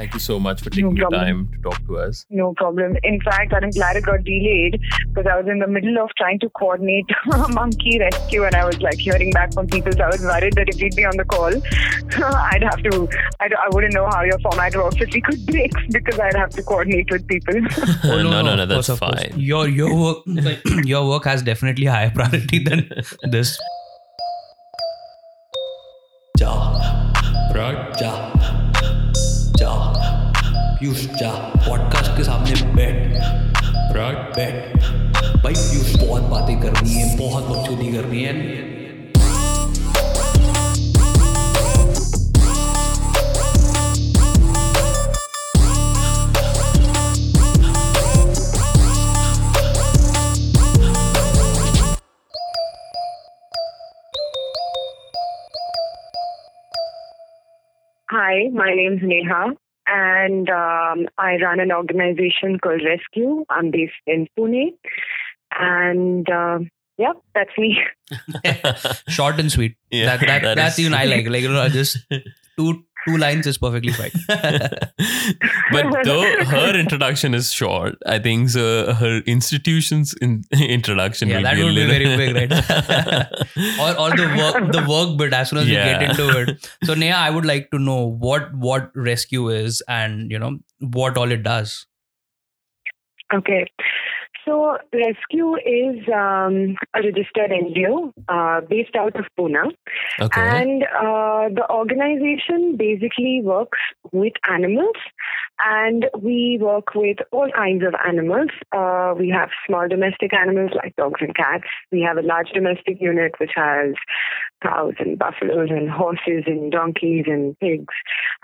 Thank you so much for taking No your time to talk to us. No problem. In fact, I'm glad it got delayed because I was in the middle of trying to coordinate a monkey rescue and I was like hearing back from people. So I was worried that if we'd be on the call, I'd have to, I'd, I wouldn't know how your format works if we could break because I'd have to coordinate with people. no, no, no, of that's course. fine. Your your work your work has definitely higher priority than this. Piyush जा podcast के सामने बैठ। Broad बैठ। भाई पीयूष बहुत बातें करनी है बहुत बकचोदी करनी है। Hi, my name's Neha, and um, I run an organization called RESQ. I'm based in Pune, and uh, yeah, that's me. Short and sweet. Yeah, that, that, that that's is- even I like. Like you know, just two two lines is perfectly fine. but though her introduction is short, I think so her institution's in, introduction Yeah, will that be a would be very big, right? or or the work the work bit as soon as Yeah. we get into it. So Neha, I would like to know what what RESQ is and you know what all it does. Okay. So, RESQ is um, a registered NGO uh, based out of Pune. okay. And uh, the organization basically works with animals, and we work with all kinds of animals. Uh, we have small domestic animals like dogs and cats. We have a large domestic unit which has cows and buffaloes and horses and donkeys and pigs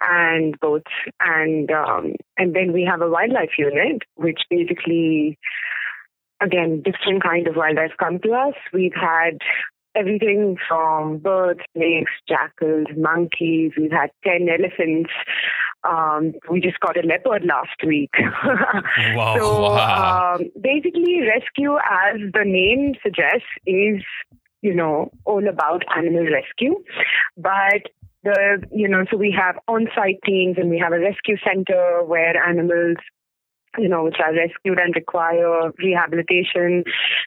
and goats. And um, and then we have a wildlife unit which basically again, different kind of wildlife come to us. We've had everything from birds, snakes, jackals, monkeys. We've had 10 elephants. Um, we just got a leopard last week. Wow. so wow. um, basically, rescue, as the name suggests, is you know all about animal rescue, but the you know so we have on-site teams and we have a rescue center where animals you know, which are rescued and require rehabilitation.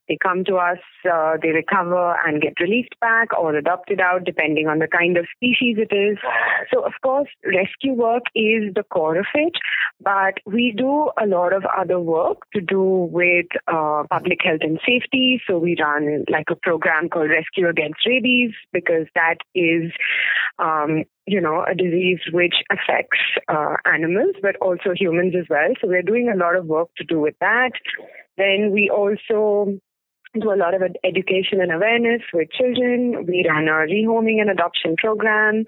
They come to us, uh, they recover and get released back or adopted out, depending on the kind of species it is. So, of course, rescue work is the core of it, but we do a lot of other work to do with uh, public health and safety. So, we run like a program called Rescue Against Rabies because that is um, you know, a disease which affects uh, animals, but also humans as well. So we're doing a lot of work to do with that. Then we also do a lot of education and awareness with children. We run a rehoming and adoption program.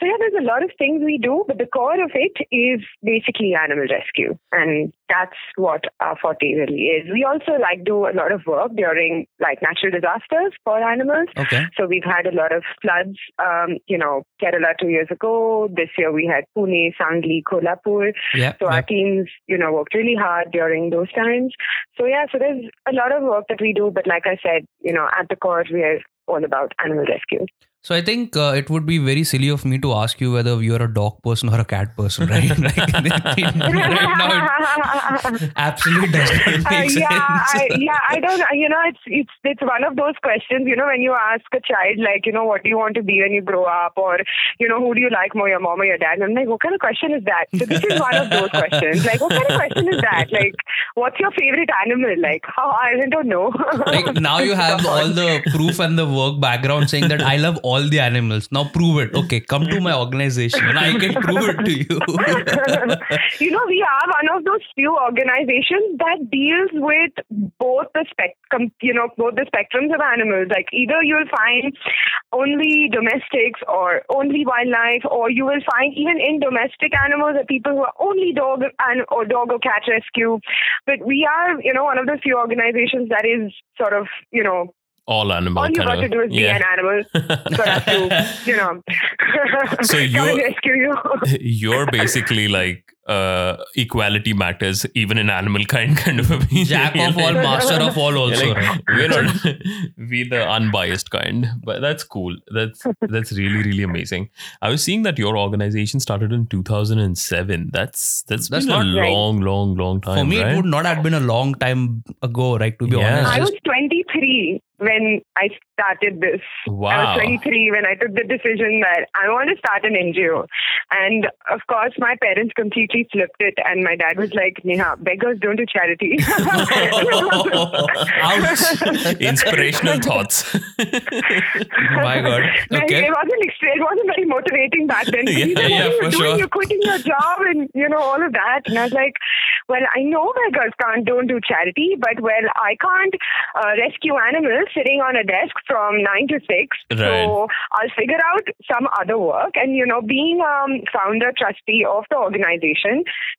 So yeah, there's a lot of things we do, but the core of it is basically animal rescue. And that's what our forte really is. We also like do a lot of work during like natural disasters for animals. Okay. So we've had a lot of floods, um, you know, Kerala two years ago. This year we had Pune, Sangli, Kolhapur. Yeah. So yeah. our teams, you know, worked really hard during those times. So yeah, so there's a lot of work that we do, but like I said, you know, at the core we are all about animal rescue. So I think uh, it would be very silly of me to ask you whether you're a dog person or a cat person, right? Like, right now, it absolutely doesn't Uh, make yeah, sense. I, yeah, I don't. You know, it's it's it's one of those questions. You know, when you ask a child, like, you know, what do you want to be when you grow up, or you know, who do you like more, your mom or your dad? And I'm like, what kind of question is that? So this is one of those questions. Like, what kind of question is that? Like, what's your favorite animal? Like, how I don't know. like now you have all the proof and the work background saying that I love all the animals. Now prove it. Okay, come to my organization I can prove it to you. you know, we are one of those few organizations that deals with both the spectrum, you know, both the spectrums of animals. Like either you'll find only domestics or only wildlife, or you will find even in domestic animals that people who are only dog and or dog or cat rescue. But we are, you know, one of the few organizations that is sort of, you know, all animal all you got of, to do is be an animal. For us to, you know, So you're- you're basically like uh, equality matters even in animal kind kind of a Jack of all, master of all, also. like, we're not we the unbiased kind but that's cool that's that's really really amazing i was seeing that your organization started in 2007 that's that's, That's been a not right. long long long time For me, right? it would not have been a long time ago, right? To be Yeah. honest, I was 23 when I started this. Wow. I was 23 when I took the decision that I want to start an NGO. And of course, my parents completely flipped it. And my dad was like, Neha, beggars don't do charity. Ouch. inspirational thoughts My God. Okay. It wasn't it wasn't very motivating back then. Yeah, He's like, yeah, what for you doing? sure. You're quitting your job and you know all of that. And I was like, well, I know beggars can't don't do charity, but well, I can't uh, rescue animals sitting on a desk from nine to six. Right. So I'll figure out some other work. And you know, being um, founder trustee of the organization,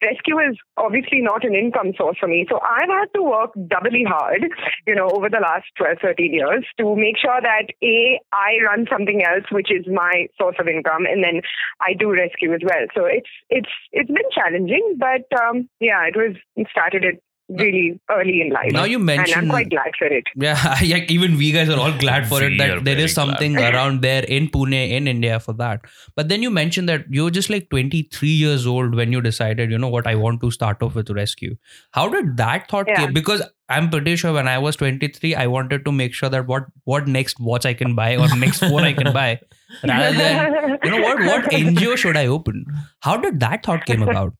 rescue is obviously not an income source for me. So I've had to work doubly hard, you know, over the last 12, 13 years to make sure that A, I run something else, which is my source of income, and then I do rescue as well. So it's it's it's been challenging, but um, yeah, it was started it really early in life. Now you mentioned, and I'm quite glad for it. Yeah, yeah, even we guys are all glad for it that there is there very is something around there in Pune, in India for that. But then you mentioned that you were just like 23 years old when you decided, you know what, I want to start off with rescue. How did that thought Yeah. came? Because I'm pretty sure when I was 23, I wanted to make sure that what what next watch I can buy or next phone I can buy, rather than you know what what NGO should I open? How did that thought came about?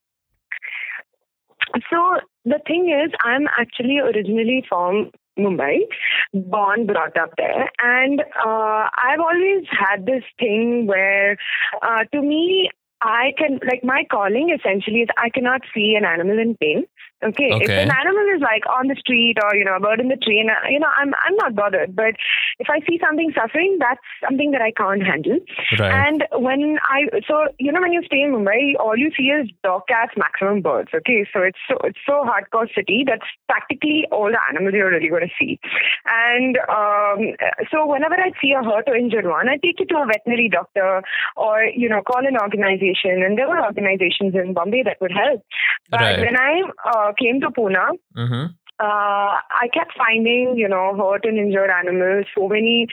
So the thing is, I'm actually originally from Mumbai, born, brought up there, and uh, I've always had this thing where, uh, to me, I can like my calling essentially is I cannot see an animal in pain. Okay, if an animal is like on the street or you know a bird in the tree, and uh, you know I'm I'm not bothered. But if I see something suffering, that's something that I can't handle. right And when I so you know when you stay in Mumbai, all you see is dog cats, maximum birds. Okay, so it's so it's so hardcore city. That's practically all the animals you're really going to see. And um, so whenever I see a hurt or injured one, I take it to a veterinary doctor or you know call an organization. And there were organizations in Bombay that would help. But Right. when I uh, came to Pune, mm-hmm. uh, I kept finding, you know, hurt and injured animals. So many,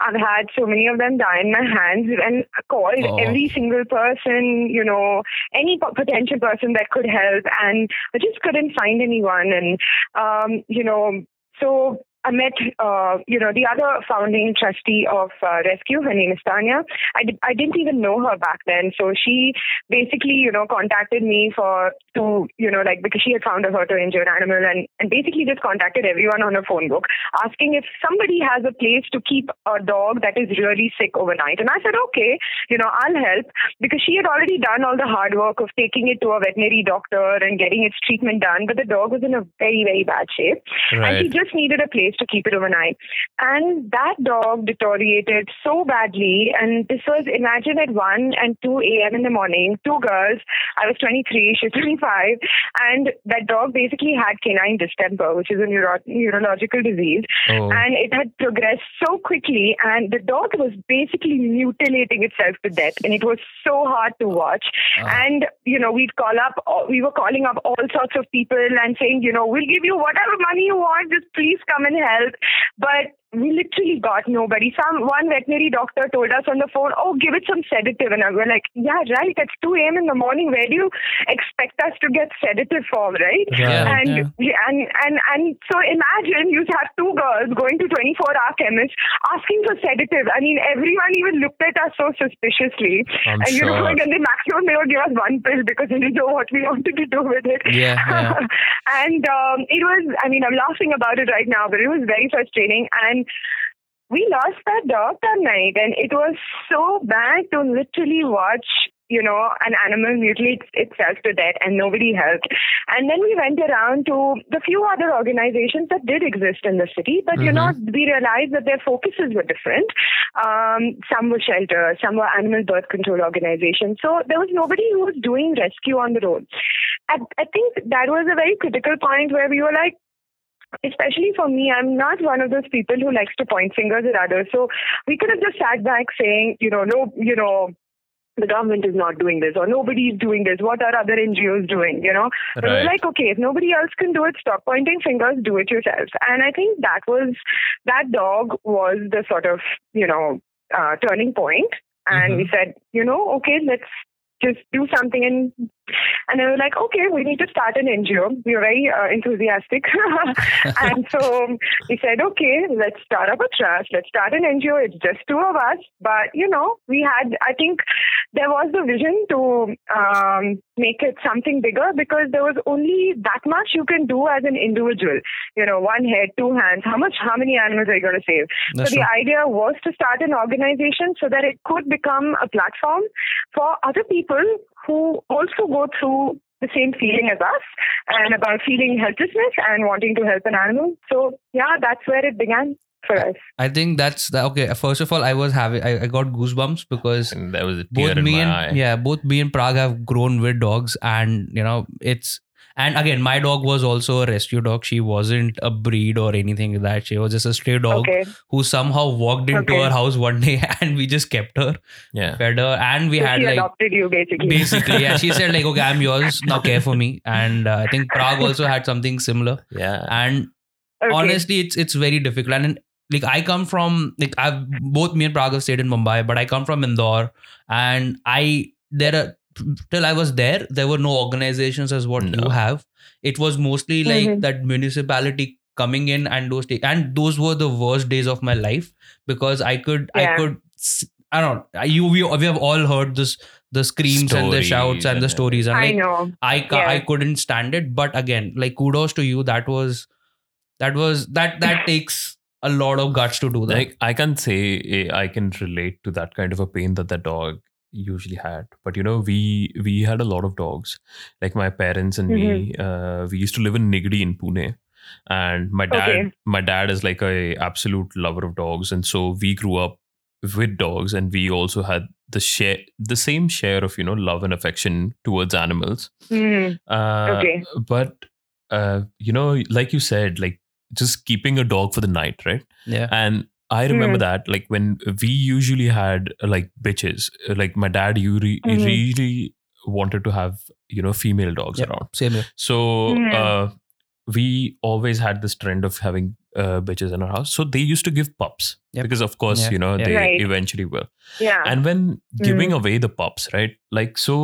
I've had so many of them die in my hands and called Oh. every single person, you know, any potential person that could help. And I just couldn't find anyone. And, um, you know, so I met, uh, you know, the other founding trustee of uh, RESQ. Her name is Tanya. I, did, I didn't even know her back then. So she basically, you know, contacted me for to, you know, like because she had found a hurt or injured animal and, and basically just contacted everyone on her phone book asking if somebody has a place to keep a dog that is really sick overnight. And I said, okay, you know, I'll help because she had already done all the hard work of taking it to a veterinary doctor and getting its treatment done. But the dog was in a very, very bad shape. And she just needed a place to keep it overnight. And that dog deteriorated so badly. And this was, imagine at 1 and 2 a.m. in the morning, two girls. I was 23, she was 25. And that dog basically had canine distemper, which is a neuro- neurological disease. oh. And it had progressed so quickly. And the dog was basically mutilating itself to death. And it was so hard to watch. Ah. And, you know, we'd call up, we were calling up all sorts of people and saying, you know, we'll give you whatever money you want, just please come and help. But we literally got nobody. Some one veterinary doctor told us on the phone, "Oh, give it some sedative," and we were like, "Yeah, right. It's 2 a.m. in the morning. Where do you expect us to get sedative from, right?" Yeah, and and and and so imagine you have two girls going to 24-hour chemist asking for sedative. I mean, everyone even looked at us so suspiciously. I'm and you know, sure. and the maximum they would give us one pill because they didn't know what we wanted to do with it. Yeah, yeah. and um, it was, I mean, I'm laughing about it right now, but it was very frustrating. And we lost that dog that night, and it was so bad to literally watch. You know, an animal mutilate itself to death, and nobody helped. And then we went around to the few other organizations that did exist in the city, but you know, we realized that their focuses were different. Um, some were shelters, some were animal birth control organizations. So there was nobody who was doing rescue on the road. I, I think that was a very critical point where we were like, especially for me, I'm not one of those people who likes to point fingers at others. So we could have just sat back saying, you know, no, you know, the government is not doing this or nobody is doing this. What are other NGOs doing? You know, but we're like, okay, if nobody else can do it, stop pointing fingers, do it yourself. And I think that was that dog was the sort of you know uh, turning point. And we said, you know, okay, let's just do something and and they were like, okay, we need to start an NGO. We were very uh, enthusiastic. and so we said, okay, let's start up a trust. Let's start an NGO. It's just two of us. But, you know, we had, I think there was the vision to um, make it something bigger because there was only that much you can do as an individual. You know, one head, two hands. How much, how many animals are you going to save? That's so the true. idea was to start an organization so that it could become a platform for other people who also go through the same feeling as us and about feeling helplessness and wanting to help an animal. So yeah, that's where it began for us. I think that's the, okay. First of all, I was having I, I got goosebumps because And there was a tear both in me my and eye. yeah, both me and Prague have grown with dogs, and you know it's and again, my dog was also a rescue dog. She wasn't a breed or anything like that. She was just a stray dog Okay. who somehow walked into Okay. our house one day, and we just kept her, Yeah. fed her, and we So had she like adopted you basically. basically yeah. She said like, okay, I'm yours now. Care for me, and uh, I think Prague also had something similar, Yeah. and Okay. honestly it's it's very difficult and like i come from like i've both me and prague have stayed in mumbai but i come from indore and i there are till i was there there were no organizations as what No. you have it was mostly like Mhm. that municipality coming in and those ta- and those were the worst days of my life because i could i could I don't know you we, we have all heard this the screams and the shouts and the stories and I like know. I ca- I couldn't stand it. But again, like kudos to you. That was that was that that takes a lot of guts to do that. Like I can say eh, I can relate to that kind of a pain that the dog usually had. But you know, we we had a lot of dogs. Like my parents and me, uh, we used to live in Nigdi in Pune. And my dad, Okay. my dad is like a absolute lover of dogs, and so we grew up with dogs, and we also had the share, the same share of you know love and affection towards animals. Hmm. Uh, Okay. But uh, you know, like you said, like just keeping a dog for the night, right? yeah, And I remember Mm. that, like when we usually had uh, like bitches, uh, like my dad, you re- Mhm. really wanted to have you know female dogs Yep. around. same here. So Mm. uh, we always had this trend of having uh, bitches in our house. So they used to give pups Yep. because, of course, Yeah. you know Yeah. they Right. eventually will. Yeah. And when giving Mm. away the pups, right? Like so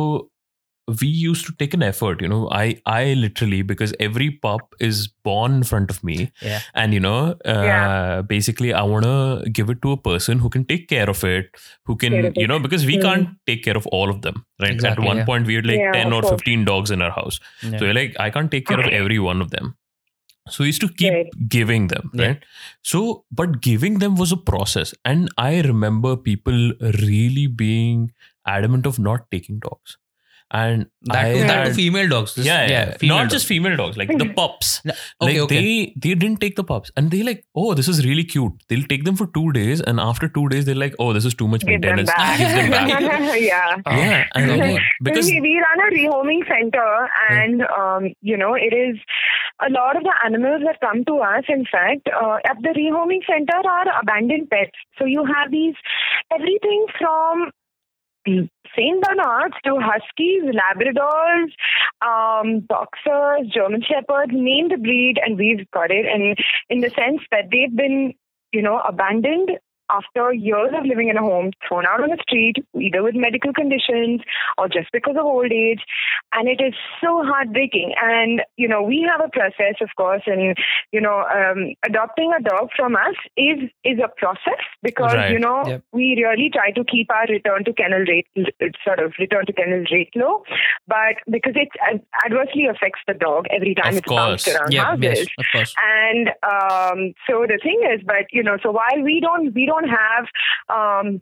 we used to take an effort, you know. I I literally because every pup is born in front of me. Yeah. And you know, uh, Yeah. basically I wanna give it to a person who can take care of it, who can, you know, because we Mm. can't take care of all of them. Right. Exactly, At one yeah. point we had like Yeah, 10 or 15 dogs in our house. Yeah. So you're like, I can't take care of every one of them. So we used to keep Right. giving them, Yeah. right? So, but giving them was a process. And I remember people really being adamant of not taking dogs. And that, I too, that had, too female dogs. This- yeah, yeah, female not dogs. just female dogs, like the pups. Okay, like okay. they they didn't take the pups, and they like, oh, this is really cute. They'll take them for two days, and after two days, they're like, oh, this is too much Give them maintenance. back. Give them back. yeah. yeah, and Okay. like, because we, we run a rehoming center, and um, you know, it is a lot of the animals that come to us. In fact, uh, at the rehoming center are abandoned pets. So you have these everything from Saint Bernards to Huskies, Labradors, um, Boxers, German Shepherds, name the breed, and we've got it. And in the sense that they've been, you know, abandoned after years of living in a home, thrown out on the street, either with medical conditions or just because of old age. And it is so heartbreaking. And, you know, we have a process, of course, and, you know, um, adopting a dog from us is, is a process because, Right. you know, Yep. we really try to keep our return to kennel rate, sort of return to kennel rate low, but because it adversely affects the dog every time Of it's bounced around yeah, houses yes, of course. and um, so the thing is but you know so while we don't we don't have um,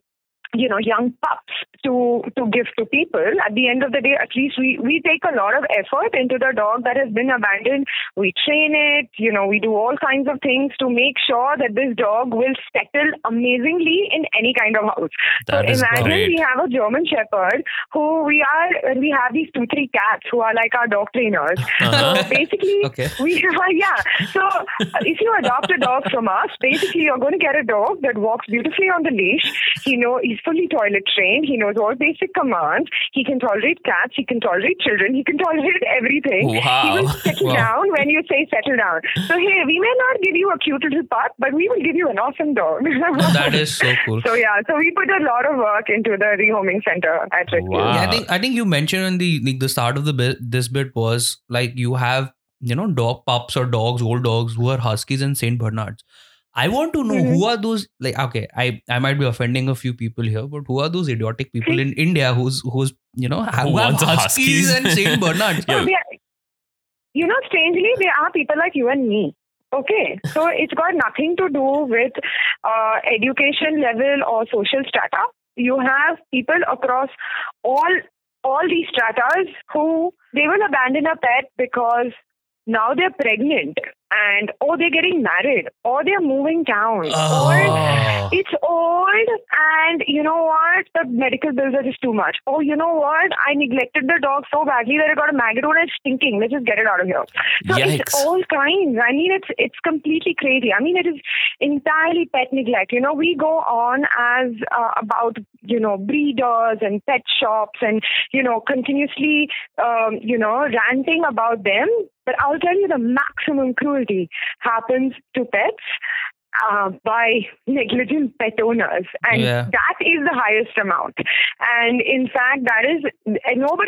you know young pups to to give to people at the end of the day at least we we take a lot of effort into the dog that has been abandoned we train it you know we do all kinds of things to make sure that this dog will settle amazingly in any kind of house that so is imagine great. we have a German Shepherd who we are, we have these two, three cats who are like our dog trainers. Uh-huh. So basically, Okay. we yeah. So uh, if you adopt a dog from us, basically you're going to get a dog that walks beautifully on the leash. He know he's fully toilet trained. He knows knows all basic commands. He can tolerate cats. He can tolerate children. He can tolerate everything. Wow. He Wow. will settle Wow. down when you say settle down. So hey, we may not give you a cute little pup, but we will give you an awesome dog. Oh, that is so cool. So yeah, so we put a lot of work into the rehoming center at RESQ. Wow. Yeah, I think I think you mentioned in the like the start of the bit, this bit was like you have you know dog pups or dogs, old dogs who are huskies and Saint Bernards. I want to know Mm-hmm. who are those like okay, I I might be offending a few people here, but who are those idiotic people in India who's who's you know have, Who who have huskies huskies? and Saint Bernards? Yeah. So are- you know, strangely, there are people like you and me. Okay, so it's got nothing to do with uh, education level or social strata. You have people across all all these stratas who they will abandon a pet because now they're pregnant and or they're getting married or they're moving town or Oh. it's old and you know what the medical bills are just too much. Oh you know what i neglected the dog so badly that it got a maggot and it's stinking. Let's just get it out of here. So Yikes. it's all kinds i mean it's it's completely crazy. I mean it is entirely pet neglect. You know we go on as uh, about you know breeders and pet shops and you know continuously um, you know ranting about them but i'll tell you the maximum cruelty happens to pets uh, by negligent pet owners, and Yeah. that is the highest amount. And in fact, that is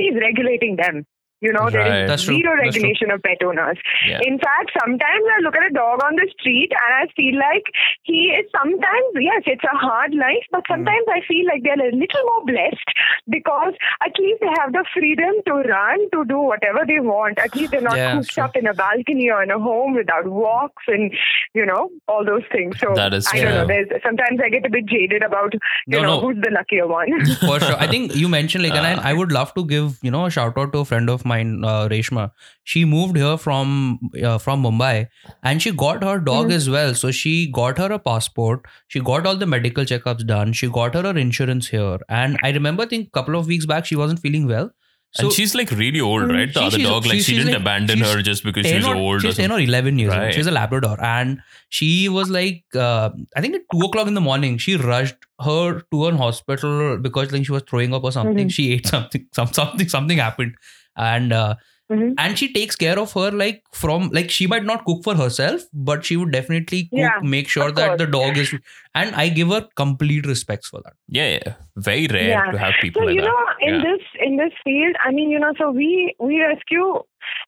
is regulating them. You know, there Right. is That's zero That's true. regulation of pet owners. Yeah. In fact, sometimes I look at a dog on the street and I feel like he is sometimes, yes, it's a hard life, but Hmm. sometimes I feel like they're a little more blessed because at least they have the freedom to run, to do whatever they want. At least they're not Yeah, cooped true. up in a balcony or in a home without walks and, you know, all those things. So That is I don't know. There's, sometimes I get a bit jaded about, you No, know, no. who's the luckier one. For sure. I think you mentioned like, and. I, I would love to give you know a shout out to a friend of mine, uh, Reshma. She moved here from uh, from Mumbai, and she got her dog Mhm. as well. So she got her a passport. She got all the medical checkups done. She got her her insurance here. And I remember, I think a couple of weeks back, she wasn't feeling well. So and she's like really old, Mm, right? The she- other dog, like she's- she didn't like- abandon her just because 10 she's or, old. or She's 10 or 11 years old. She's a Labrador. And she was like, uh, I think at 2 o'clock in the morning, she rushed her to an hospital because like she was throwing up or something. Mhm. She ate something, some, something, something happened. And uh, Mhm. and she takes care of her like from like she might not cook for herself, but she would definitely cook, Yeah, make sure that course. the dog is. And I give her complete respects for that. Yeah, yeah. Very rare Yeah. to have people so like you that. know in Yeah. this in this field i mean you know so we we rescue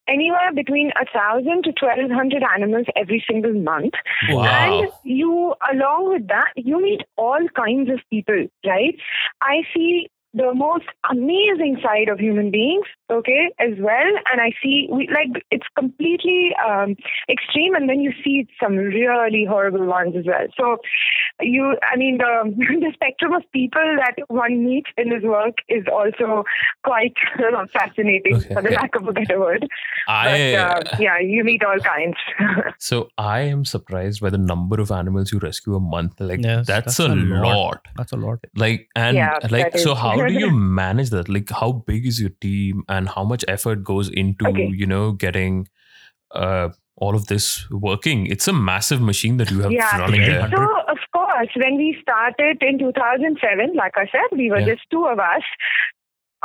anywhere between a thousand to twelve hundred animals every single month Wow. and you along with that you meet all kinds of people right i see the most amazing side of human beings okay as well. And i see we like it's completely um, extreme. And then you see some really horrible ones as well. So you i mean the the spectrum of people that one meets in his work is also quite uh, fascinating Okay. for the lack of a better word but I uh, yeah you meet all kinds so I am surprised by the number of animals you rescue a month. Like Yes, that's, that's a, a lot. lot. That's a lot. Like and Yeah, like so how do you manage that? Like how big is your team and how much effort goes into, Okay. you know, getting uh all of this working? It's a massive machine that you have Yeah. running there. So, of course, when we started in 2007, like I said, we were Yeah. just two of us,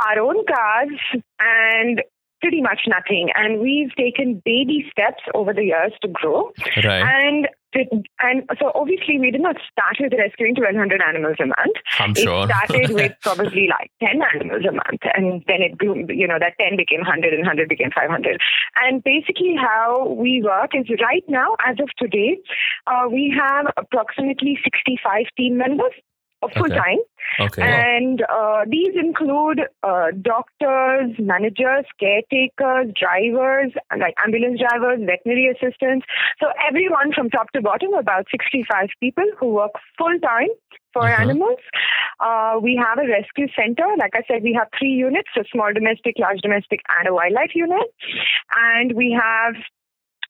our own cars, and pretty much nothing. And we've taken baby steps over the years to grow. Right. And and so obviously we did not start with rescuing 1200 animals a month. I'm it sure. started with probably like 10 animals a month and then it grew you know that 10 became 100 and 100 became 500 and basically how we work is right now as of today uh, we have approximately 65 team members of full time okay. and uh, these include uh, doctors, managers, caretakers, drivers, like ambulance drivers, veterinary assistants. So everyone from top to bottom, about 65 people who work full time for Uh-huh. animals. Uh, we have a rescue center. Like I said, we have three units, so small domestic, large domestic, and a wildlife unit. And we have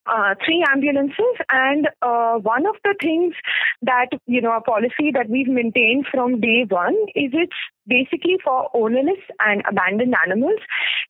uh, three ambulances. And uh, one of the things that, you know, a policy that we've maintained from day one is it's basically for ownerless and abandoned animals.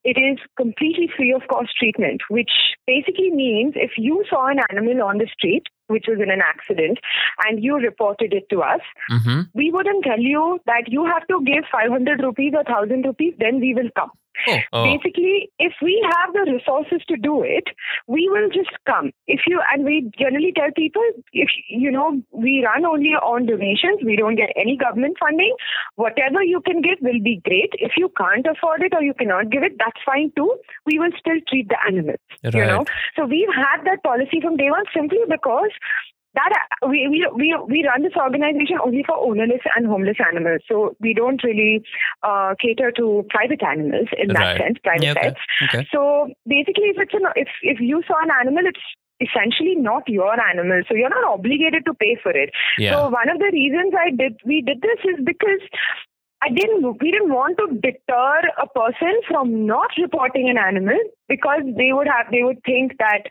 It is completely free of cost treatment, which basically means if you saw an animal on the street, which was in an accident, and you reported it to us, Mm-hmm. we wouldn't tell you that you have to give 500 rupees or 1000 rupees, then we will come. Oh, oh, Basically, if we have the resources to do it, we will just come. If you and we generally tell people, if you know, we run only on donations. We don't get any government funding. Whatever you can give will be great. If you can't afford it or you cannot give it, that's fine too. We will still treat the animals. Right. You know, so we've had that policy from day one simply because that we, we we we run this organization only for ownerless and homeless animals. So we don't really uh, cater to private animals in that sense, private Yeah, okay. pets. Okay. So basically, if it's an, if if you saw an animal, it's essentially not your animal, so you're not obligated to pay for it. yeah. So one of the reasons I did we did this is because I didn't we didn't want to deter a person from not reporting an animal because they would have they would think that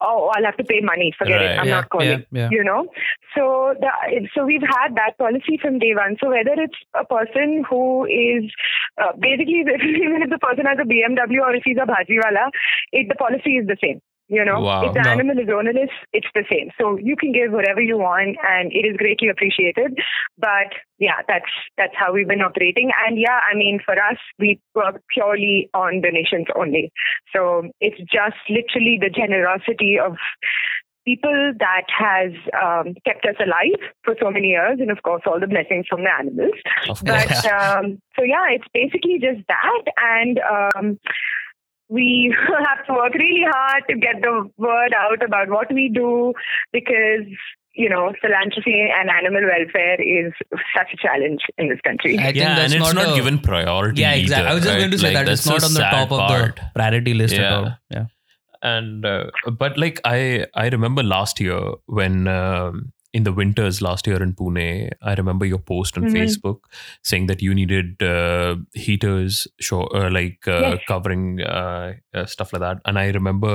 oh I'll have to pay money. Forget Right. it I'm Yeah, not calling yeah, yeah. you know? So the so we've had that policy from day one. So whether it's a person who is uh, basically even if the person has a BMW or if he's a bhajiwala it the policy is the same you know Wow. if the No. animal is ownerless it's the same. So you can give whatever you want and it is greatly appreciated. But yeah that's that's how we've been operating. And yeah i mean for us we work purely on donations only. So it's just literally the generosity of people that has um, kept us alive for so many years. And of course all the blessings from the animals. But um, so yeah, it's basically just that, and um, we have to work really hard to get the word out about what we do because you know philanthropy and animal welfare is such a challenge in this country. I think yeah, that's and it's not, a- given priority. Yeah, exactly. either, I was just right? going to say Like, that it's not on the sad top of the priority list at all. Yeah. and uh, but like i i remember last year when um, in the winters last year in pune i remember your post on Mhm. facebook saying that you needed uh, heaters show uh, like uh, Yes. covering uh, uh, stuff like that and i remember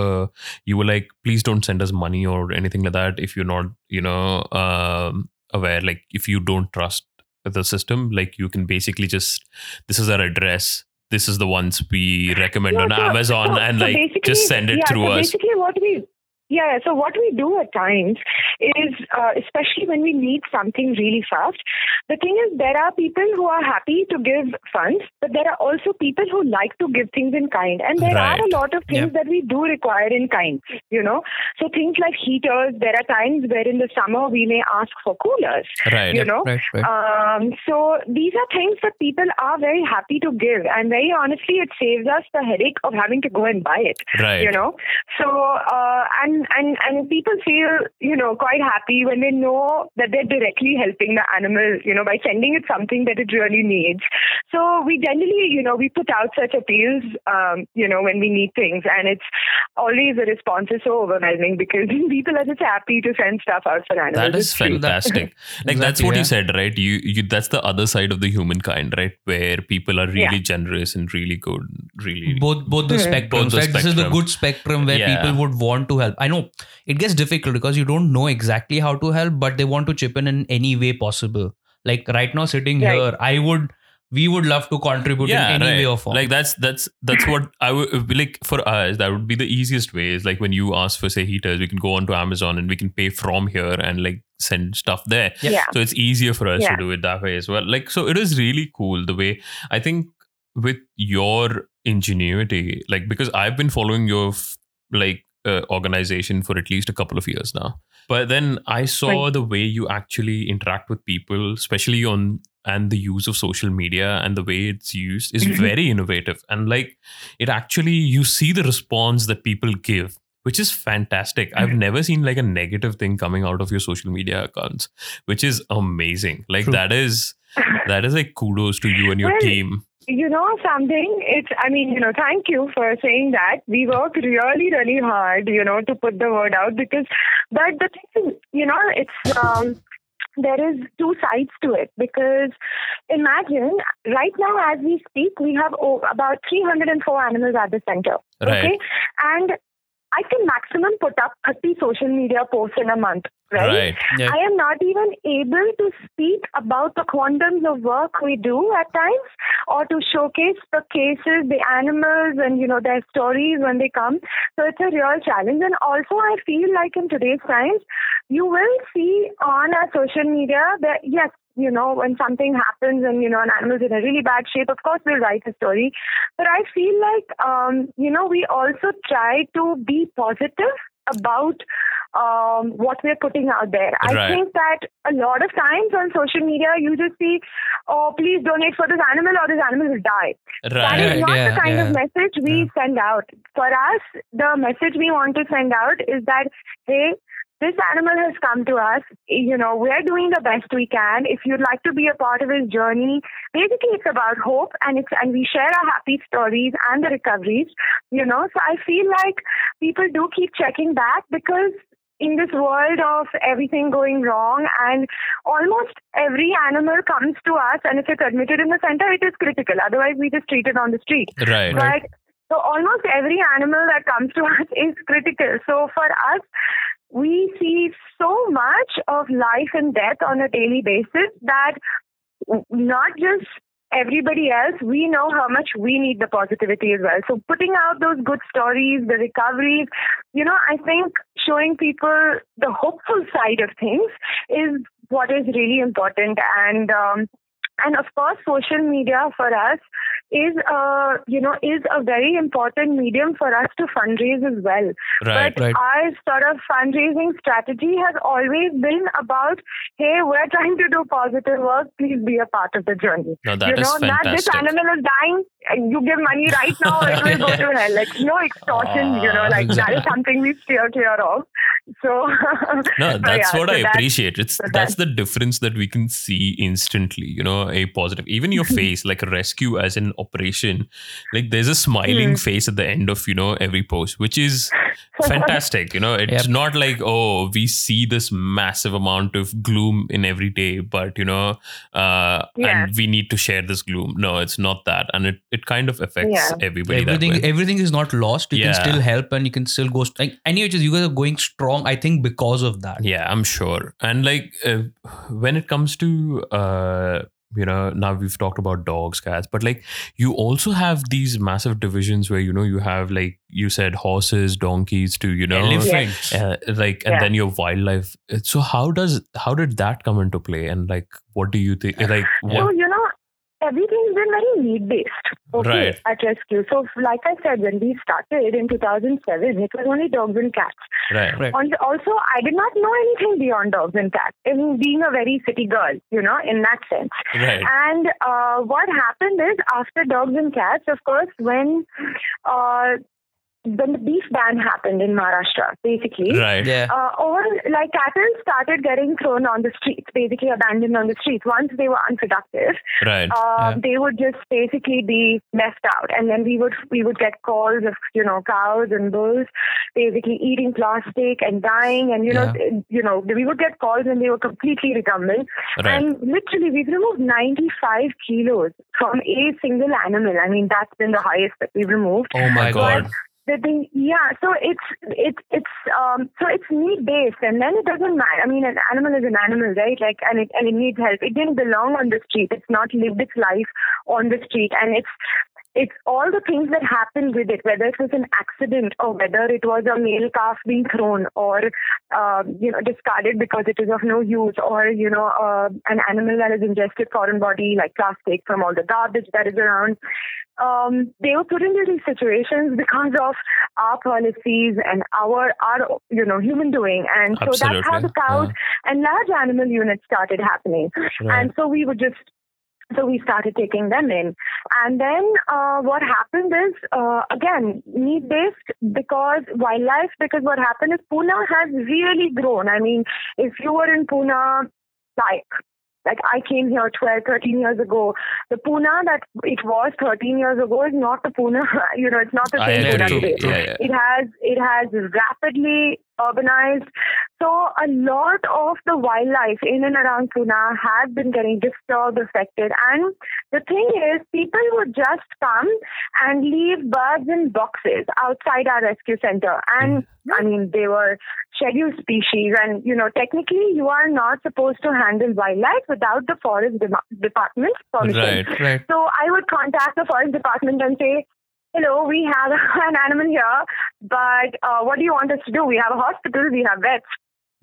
you were like please don't send us money or anything like that if you're not you know um, aware like if you don't trust the system like you can basically just this is our address this is the ones we recommend Yeah, on so- amazon so- and so like just send it yeah, through us Basically, what we yeah, so what we do at times is, uh, especially when we need something really fast, the thing is there are people who are happy to give funds, but there are also people who like to give things in kind, and there are a lot of things that we do require in kind. You know, so things like heaters. There are times where in the summer we may ask for coolers. right You know, Right, right. um, so these are things that people are very happy to give, and very honestly, it saves us the headache of having to go and buy it. right You know, so uh, and and and people feel you know quite happy when they know that they're directly helping the animal. You know, by sending it something that it really needs. So we generally, you know, we put out such appeals. Um, you know, when we need things, and it's always the response is so overwhelming because people are just happy to send stuff out for animals. that is fantastic like that's what yeah. you said right you you that's the other side of the humankind right where people are really Yeah. generous and really good really both both the spectrums Both the right this is the good spectrum where Yeah. people would want to help i know it gets difficult because you don't know exactly how to help but they want to chip in in any way possible like right now sitting Right. here i would we would love to contribute in any way or form Like that's that's that's what I would like for us. That would be the easiest way. Is like when you ask for say heaters, we can go onto Amazon and we can pay from here and like send stuff there. Yeah. So it's easier for us Yeah. to do it that way as well. Like so, it is really cool the way I think with your ingenuity, like because I've been following your f- like uh, organization for at least a couple of years now. But then I saw Right. the way you actually interact with people, especially on and the use of social media and the way it's used is Mhm. very innovative. And like it actually you see the response that people give, which is fantastic. I've Mhm. never seen like a negative thing coming out of your social media accounts, which is amazing. Like True. that is that is like kudos to you and your Well, team. You know something? It's, I mean, you know, thank you for saying that. We work really, really hard, you know, to put the word out because, but the thing is, you know, it's, um, there is two sides to it because imagine right now as we speak, we have oh, about 304 animals at the center. Right. Okay. And I can maximum put up 30 social media posts in a month, right? Right. Yeah. I am not even able to speak about the quantums of work we do at times or to showcase the cases, the animals, and you know their stories when they come. So it's a real challenge. And also, I feel like in today's times, you will see on our social media that yes, you know, when something happens and, you know, an animal's in a really bad shape, of course we'll write a story. But I feel like, um, you know, we also try to be positive about um, what we're putting out there. Right. I think that a lot of times on social media, you just see, oh, please donate for this animal or this animal will die. That Right. is not Yeah, the kind yeah. of message we send out. For us, the message we want to send out is that, hey, this animal has come to us. You know, we're doing the best we can. If you'd like to be a part of his journey, basically it's about hope and it's and we share our happy stories and the recoveries. You know, so I feel like people do keep checking back because in this world of everything going wrong and almost every animal comes to us and if it's admitted in the center it is critical otherwise we just treat it on the street Right. but so almost every animal that comes to us is critical. So for us, we see so much of life and death on a daily basis that not just everybody else, we know how much we need the positivity as well. So putting out those good stories, the recoveries, you know, I think showing people the hopeful side of things is what is really important. And um, and of course, social media for us is uh, you know is a very important medium for us to fundraise as well. Right. But right. our sort of fundraising strategy has always been about, hey, we're trying to do positive work. Please be a part of the journey. No, that you know, not this animal is dying. You give money right now, it will go to hell. Like no extortion. you know, Ah, like that exactly. is something we steer clear of. So No, so that's yeah, what so I that's- appreciate. It's so that's that's- the difference that we can see instantly. You know, a positive. Even your face, like a rescue as an operation, like there's a smiling Hmm. face at the end of you know every post, which is fantastic. You know, it's Yep. not like oh we see this massive amount of gloom in every day, but you know, uh, Yeah. and we need to share this gloom. No, it's not that, and it it kind of affects Yeah. everybody. everything that way. everything is not lost you Yeah. can still help and you can still go st- like anyways you guys are going strong i think because of that. Yeah, I'm sure. And like uh, when it comes to uh you know now we've talked about dogs cats but like you also have these massive divisions where you know you have like you said horses donkeys to you know? Elephants. Uh, like and Yeah. then your wildlife. So how does how did that come into play? And like what do you think like what you know, everything's been very need based. Okay, Right. at RESQ. So, like I said, when we started in 2007, it was only dogs and cats. right Right. And also, I did not know anything beyond dogs and cats. In being a very city girl, you know, in that sense. right And uh, what happened is, after dogs and cats, of course, when uh, when the beef ban happened in Maharashtra, basically, right. Yeah. uh, all like cattle started getting thrown on the streets, basically abandoned on the streets. Once they were unproductive, right. Uh, Yeah. they would just basically be left out, and then we would we would get calls of you know cows and bulls basically eating plastic and dying, and you know you know we would get calls and they were completely recumbent, right. And literally we've removed 95 kilos from a single animal. I mean that's been the highest that we've removed. Oh my god. God the thing yeah so it's it's it's um so it's need based and then it doesn't matter i mean an animal is an animal right? Like and it and it needs help. It didn't belong on the street. It's not lived its life on the street and it's it's all the things that happen with it, whether it was an accident or whether it was a male calf being thrown or, uh, you know, discarded because it is of no use or, you know, uh, an animal that has ingested foreign body like plastic from all the garbage that is around. Um, they were put into these situations because of our policies and our, our, you know, human doing. And so that's how the cows and large animal units started happening. right And so we would just, so we started taking them in. And then uh, what happened is, uh, again, need based because wildlife, because what happened is Pune has really grown. I mean, if you were in Pune, like, like I came here 12, 13 years ago. The Pune that it was 13 years ago is not the Pune, you know, it's not the same Pune today. Yeah, yeah. It has it has rapidly urbanized. So a lot of the wildlife in and around Pune has been getting disturbed, affected. And the thing is, people would just come and leave birds in boxes outside our rescue center. And mm. I mean, they were scheduled species and you know technically you are not supposed to handle wildlife without the forest de- department's permission Right. Right. so i would contact the forest department and say hello we have an animal here but uh, what do you want us to do we have a hospital we have vets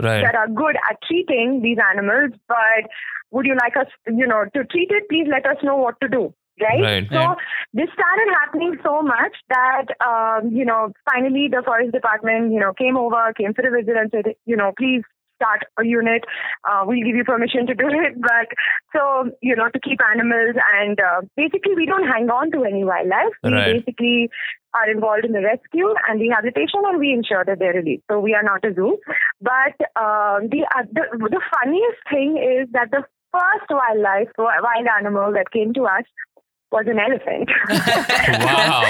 Right. that are good at treating these animals, but would you like us, you know, to treat it? Please let us know what to do. Right. Right, So yeah. this started happening so much that, um, you know, finally the forest department, you know, came over, came for a visit and said, you know, please start a unit. Uh, we'll give you permission to do it. But so, you know, to keep animals and uh, basically we don't hang on to any wildlife. We Right. basically are involved in the rescue and rehabilitation and we ensure that they're released. So we are not a zoo. But um, the, uh, the the funniest thing is that the first wildlife wild animal that came to us was an elephant. Wow.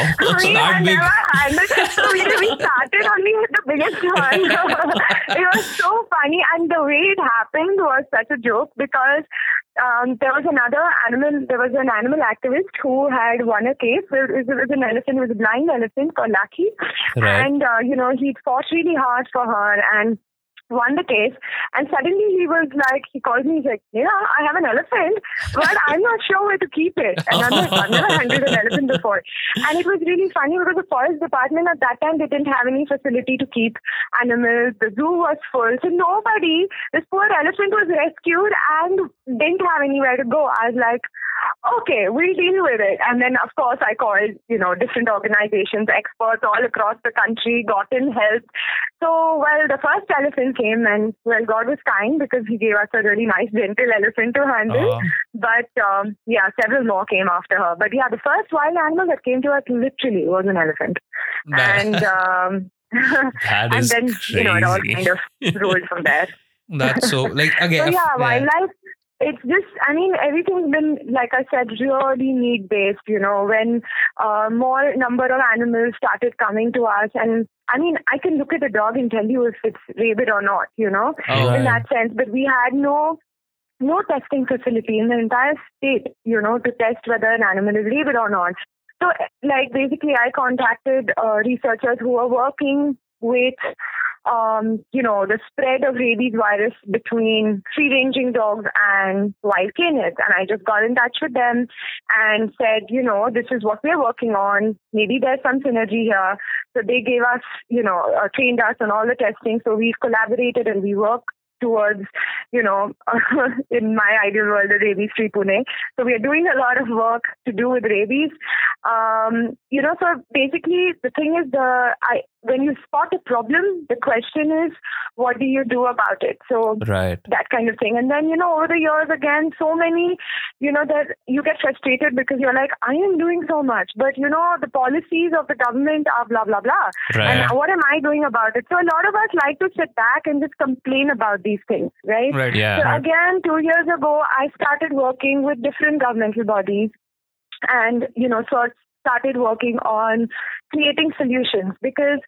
we That had big. never handled. So we, we started only with the biggest one. it was so funny, and the way it happened was such a joke because um, there was another animal. There was an animal activist who had won a case. It was, it was an elephant. It was a blind elephant called Lucky, Right. and uh, you know he fought really hard for her and won the case. And suddenly he was like he called me he's like yeah i have an elephant but i'm not sure where to keep it. And i'm like i've never handled an elephant before. And it was really funny because the forest department at that time they didn't have any facility to keep animals. The zoo was full. So nobody this poor elephant was rescued and didn't have anywhere to go. I was like okay, we'll deal with it. And then, of course, I called, you know, different organizations, experts all across the country, got in help. So, well, the first elephant came and, well, God was kind because he gave us a really nice, gentle elephant to handle. Uh, But, um, yeah, several more came after her. But, yeah, the first wild animal that came to us literally was an elephant. And, um, and then, crazy. you know, it all kind of rolled from there. that's so like again. So yeah, wildlife. It's just, I mean, everything's been, like I said, really need based. You know, when uh, more number of animals started coming to us, and I mean, I can look at a dog and tell you if it's rabid or not. You know, Oh, in that sense. But we had no no testing facility in the entire state, you know, to test whether an animal is rabid or not. So, like, basically, I contacted uh, researchers who are working with, um, you know, the spread of rabies virus between free-ranging dogs and wild canids. And I just got in touch with them and said, you know, this is what we're working on. Maybe there's some synergy here. So they gave us, you know, uh, trained us on all the testing. So we've collaborated and we work towards, you know, in my ideal world, the rabies free Pune. So we are doing a lot of work to do with rabies. Um, you know, so basically the thing is the I when you spot a problem, the question is, what do you do about it? So Right. that kind of thing. And then, you know, over the years, again, so many, you know, that you get frustrated because you're like, I am doing so much, but, you know, the policies of the government are blah, blah, blah. Right. And what am I doing about it? So a lot of us like to sit back and just complain about these things, right? right. So Yeah. again, two years ago, I started working with different governmental bodies and, you know, sort started working on creating solutions because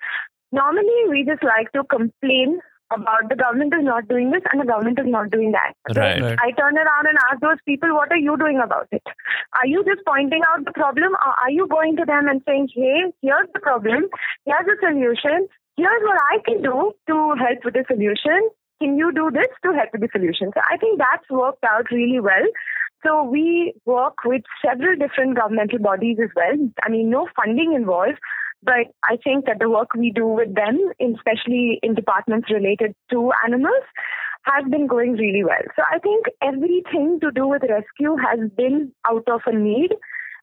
normally we just like to complain about the government is not doing this and the government is not doing that. So Right. Right. I turn around and ask those people, what are you doing about it? Are you just pointing out the problem or are you going to them and saying, hey, here's the problem, here's the solution, here's what I can do to help with the solution. Can you do this to help with the solution? So I think that's worked out really well. So we work with several different governmental bodies as well. I mean, no funding involved, but I think that the work we do with them, especially in departments related to animals, has been going really well. So I think everything to do with rescue has been out of a need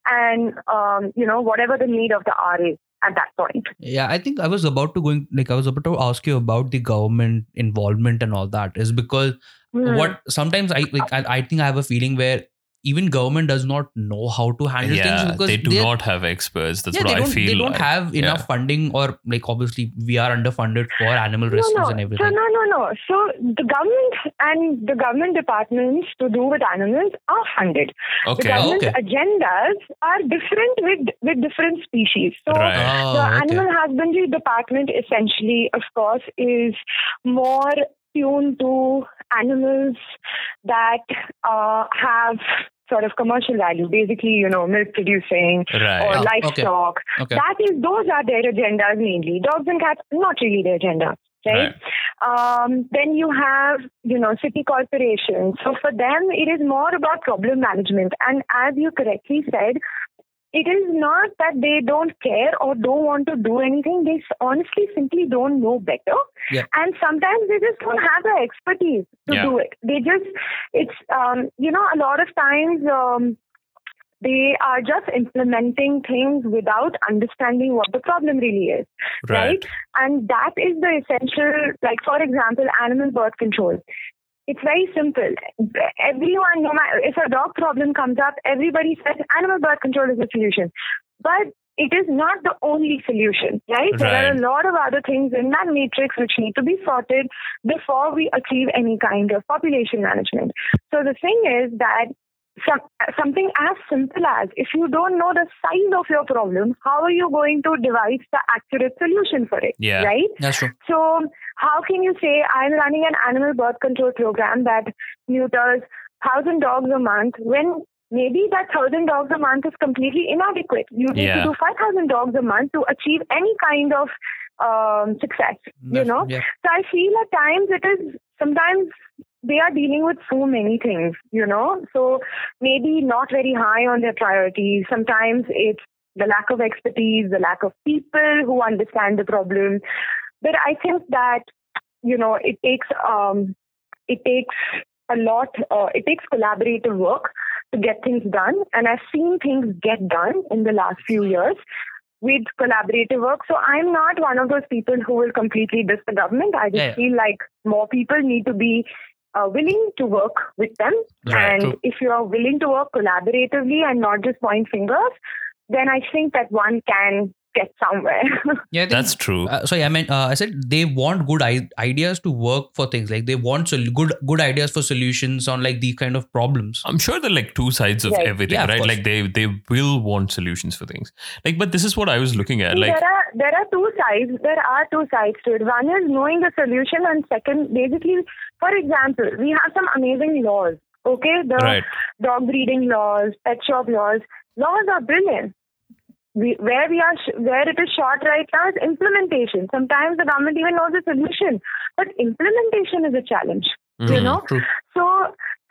and, um, you know, whatever the need of the R is at that point. Yeah, I think I was about to going like I was about to ask you about the government involvement and all that is because Hmm. what sometimes I like I, I think I have a feeling where even government does not know how to handle yeah. things because They do they're- not have experts. That's yeah, what I feel. they don't like. have enough Yeah. funding or like obviously we are underfunded for animal No, rescues no. and So everything. no, no, no. So the government and the government departments to do with animals are funded. Okay. The Okay. government okay. agendas are different with with different species. So Right. Oh, the okay. animal husbandry department essentially, of course, is more tuned to animals that uh, have sort of commercial value, basically, you know, milk producing Right. or okay. livestock. Okay. That is, those are their agendas mainly. Dogs and cats, not really their agenda. right? Um, then you have, you know, city corporations. So for them, it is more about problem management. And as you correctly said, it is not that they don't care or don't want to do anything. They honestly simply don't know better. Yeah. And sometimes they just don't have the expertise to Yeah. do it. They just, it's, um, you know, a lot of times, um, they are just implementing things without understanding what the problem really is right? And that is the essential, like, for example, animal birth control. It's very simple. Everyone, no matter if a dog problem comes up, everybody says animal birth control is the solution. But it is not the only solution, right? There are a lot of other things in that matrix which need to be sorted before we achieve any kind of population management. So the thing is that some, something as simple as if you don't know the size of your problem, how are you going to devise the accurate solution for it? Yeah. Right? That's true. So how can you say I'm running an animal birth control program that neuters thousand dogs a month when maybe that thousand dogs a month is completely inadequate? You need Yeah. to do five thousand dogs a month to achieve any kind of um, success. You know, Yeah. so I feel at times it is sometimes they are dealing with so many things, you know. So maybe not very high on their priorities. Sometimes it's the lack of expertise, the lack of people who understand the problem. But I think that you know it takes um, it takes a lot. Uh, it takes collaborative work to get things done, and I've seen things get done in the last few years with collaborative work. So I'm not one of those people who will completely diss the government. I just Yeah, feel like more people need to be uh, willing to work with them. Right, and true. if you are willing to work collaboratively and not just point fingers, then I think that one can get somewhere. Yeah, I think- That's true. Uh, sorry, I meant uh, I said they want good I- ideas to work for things like they want sol- good good ideas for solutions on like these kind of problems. I'm sure there are like two sides of Right. everything, Yeah, right? course. Like they they will want solutions for things. Like, but this is what I was looking at. Like, there are there are two sides. There are two sides to it. One is knowing the solution, and second, basically, for example, we have some amazing laws. Okay, the right, dog breeding laws, pet shop laws. Laws are brilliant. We, where we are, where it is short right now is implementation. Sometimes the government even knows the solution, but implementation is a challenge. You Mhm. know, True. so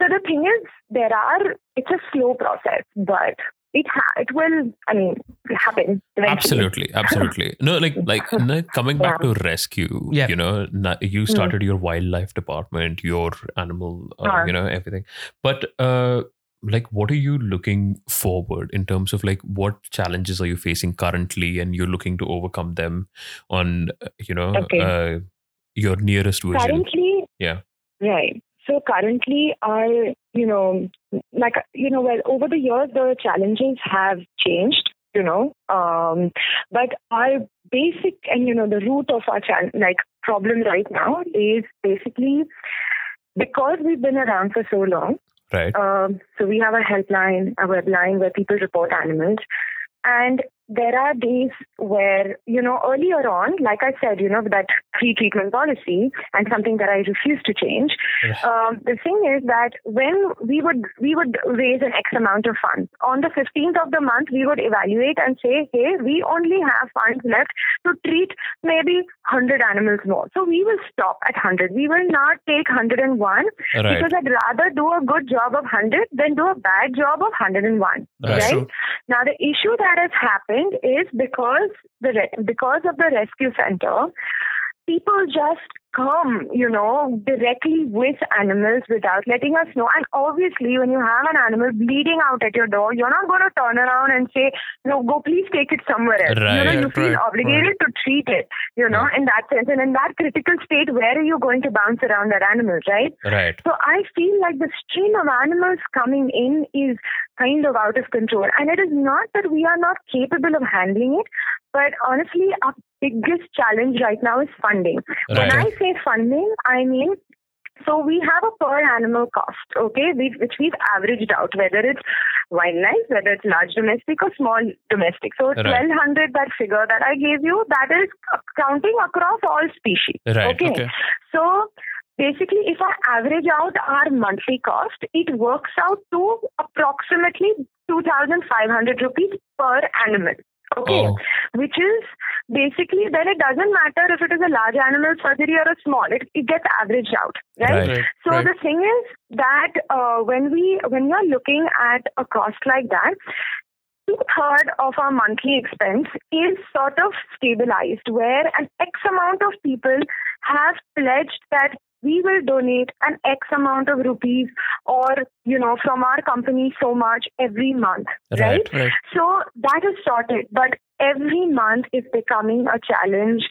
so the thing is, there are. It's a slow process, but it ha- it will. I mean, happen eventually. absolutely, absolutely. No, like like no, coming back to RESQ. Yeah. You know, you started your wildlife department, your animal, uh, Uh. you know, everything. But uh, like, what are you looking forward in terms of like what challenges are you facing currently, and you're looking to overcome them on, uh, you know, Okay. uh, your nearest vision. Currently, Yeah. Right. So currently, our, you know, like, you know, well, over the years, the challenges have changed, you know, um, but our basic and, you know, the root of our, chal- like, problem right now is basically because we've been around for so long, Right. um, so we have a helpline, a web line where people report animals. And there are days where, you know, earlier on, like I said, you know, that free treatment policy and something that I refuse to change. Um, the thing is that when we would we would raise an X amount of funds on the 15th of the month, we would evaluate and say, hey, we only have funds left to treat maybe 100 animals more. So we will stop at 100. We will not take 101 Right. because I'd rather do a good job of 100 than do a bad job of 101. That's right? true. Now the issue that has happened is because the re- because of the rescue center, people just come, you know, directly with animals without letting us know. And obviously, when you have an animal bleeding out at your door, you're not going to turn around and say, "No, go, please take it somewhere else." You know, Right, you feel right, obligated to treat it. You know, in that sense, and in that critical state, where are you going to bounce around that animal, right? Right. So I feel like the stream of animals coming in is kind of out of control. And it is not that we are not capable of handling it, but honestly, our biggest challenge right now is funding. When I say funding, I mean so we have a per animal cost, okay, we, which we've averaged out, whether it's wildlife, whether it's large domestic or small domestic. So Right. 1200, that figure that I gave you, that is counting across all species. Right. Okay. Okay. So basically, if I average out our monthly cost, it works out to approximately 2,500 rupees per animal. Okay, Oh. which is basically then it doesn't matter if it is a large animal surgery or a small. It, it gets averaged out, right? Right. So Right. the thing is that uh, when we when we are looking at a cost like that, two third of our monthly expense is sort of stabilized, where an X amount of people have pledged that we will donate an X amount of rupees or you know from our company so much every month, Right. right? Right. So that is sorted, but every month is becoming a challenge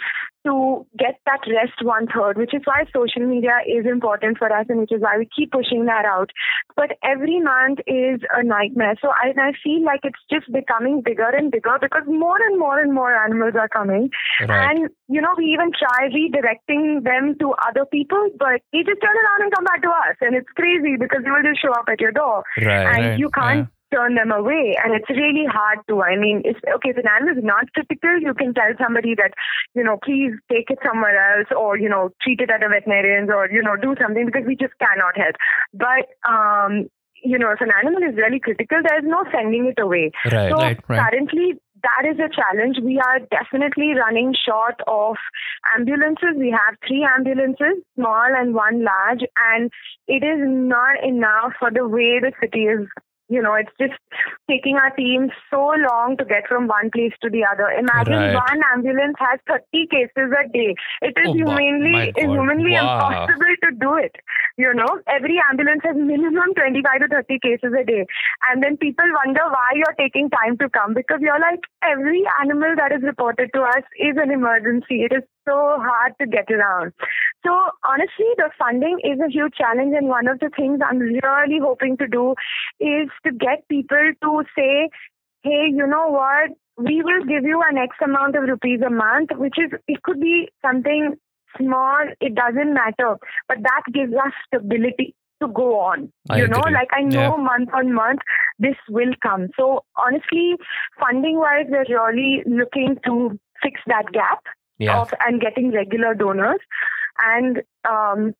to get that rest one third, which is why social media is important for us and which is why we keep pushing that out. But every month is a nightmare. So I, I feel like it's just becoming bigger and bigger because more and more and more animals are coming. Right. And, you know, we even try redirecting them to other people, but they just turn around and come back to us. And it's crazy because they will just show up at your door Right. and Right, you can't turn them away and it's really hard to i mean if okay if an animal is not critical you can tell somebody that you know please take it somewhere else or you know treat it at a veterinarian's or you know do something because we just cannot help but um you know if an animal is really critical there's no sending it away Right. so right, right. currently that is a challenge. We are definitely running short of ambulances. We have three ambulances, small and one large, and it is not enough for the way the city is. You know, it's just taking our team so long to get from one place to the other. Imagine Right. one ambulance has 30 cases a day. It is Oh, humanly, humanly Wow. impossible to do it. You know, every ambulance has minimum 25 to 30 cases a day. And then people wonder why you're taking time to come because you're like, every animal that is reported to us is an emergency. It is so hard to get around. So, honestly, the funding is a huge challenge. And one of the things I'm really hoping to do is to get people to say, hey, you know what? We will give you an X amount of rupees a month, which is, it could be something small, it doesn't matter, but that gives us stability to go on. I you know, agree. like I know Yeah. month on month this will come. So honestly, funding wise, we're really looking to fix that gap Yeah. of and getting regular donors. And um,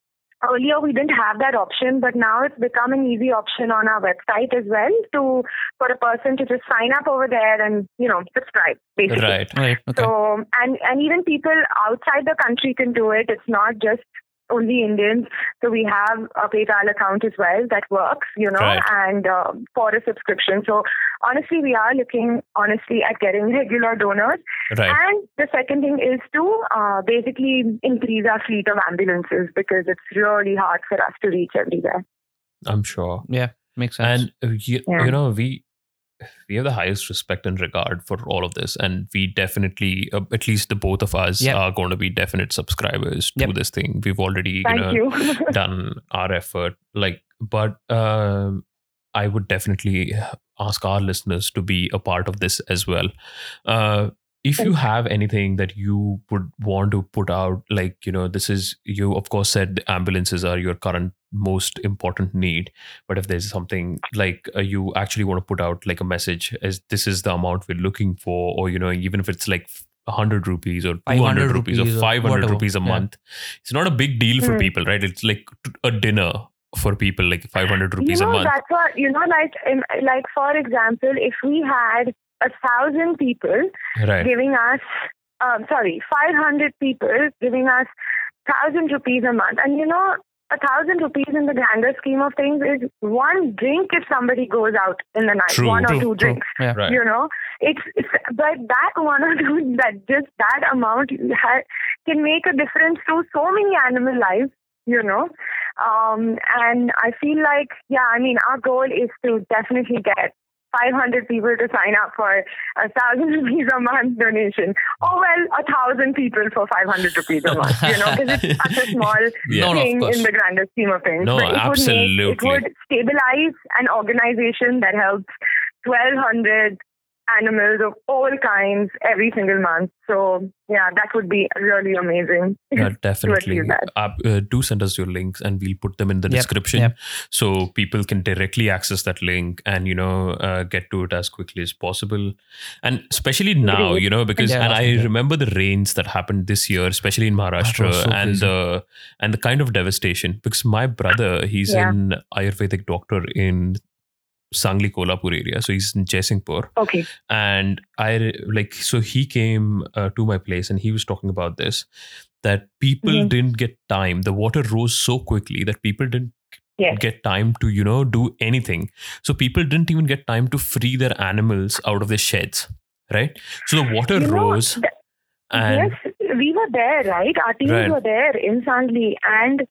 earlier we didn't have that option, but now it's become an easy option on our website as well to for a person to just sign up over there and you know subscribe basically. Right. Right. Okay. So and and even people outside the country can do it. It's not just only Indians. So we have a PayPal account as well that works, you know, Right. and um, for a subscription. So honestly, we are looking honestly at getting regular donors. Right. And the second thing is to uh, basically increase our fleet of ambulances because it's really hard for us to reach everywhere. I'm sure. yeah. Makes sense. And uh, you, Yeah. you know, we we have the highest respect and regard for all of this, and we definitely, uh, at least the both of us, Yep. are going to be definite subscribers to Yep. this thing. We've already, Thank you know, you. done our effort. Like, but um, I would definitely ask our listeners to be a part of this as well. Uh, if you have anything that you would want to put out, like, you know, this is, you of course said the ambulances are your current most important need. But if there's something like uh, you actually want to put out like a message as this is the amount we're looking for, or, you know, even if it's like 100 rupees or 200 rupees or rupees or 500 whatever. rupees a Yeah. month, it's not a big deal for Hmm. people, right? It's like a dinner for people, like 500 you rupees know, a month. that's what you know. Like, in, like for example, if we had a thousand people Right. giving us, um, sorry, 500 people giving us 1,000 rupees a month. And you know, a 1,000 rupees in the grander scheme of things is one drink if somebody goes out in the night, True. one or True, two true. drinks. Yeah. Right. You know, it's, it's but that one or two, that just that amount ha- can make a difference to so many animal lives. You know, um, and I feel like, yeah, I mean, our goal is to definitely get 500 people to sign up for a thousand rupees a month donation. Oh well, a thousand people for 500 rupees a month. You know, because it's such a small Yeah. No, no, thing in the grander scheme of things. No, but it Would make, absolutely. it would stabilize an organization that helps 1,200 animals of all kinds every single month. So yeah, that would be really amazing. Yeah, definitely. Uh, uh, do send us your links and we'll put them in the Yep, description yep. so people can directly access that link and, you know, uh, get to it as quickly as possible. And especially now, you know, because, Yeah, and I yeah. remember the rains that happened this year, especially in Maharashtra so and crazy. the, and the kind of devastation because my brother, he's Yeah. an Ayurvedic doctor in Sangli Kolhapur area. So he's in Jaisingpur. Okay. And I like, so he came uh, to my place and he was talking about this that people Mhm. didn't get time. The water rose so quickly that people didn't Yes. get time to, you know, do anything. So people didn't even get time to free their animals out of their sheds, right? So the water You know, rose. th- and yes, we were there, right? Our teams Right. were there in Sangli and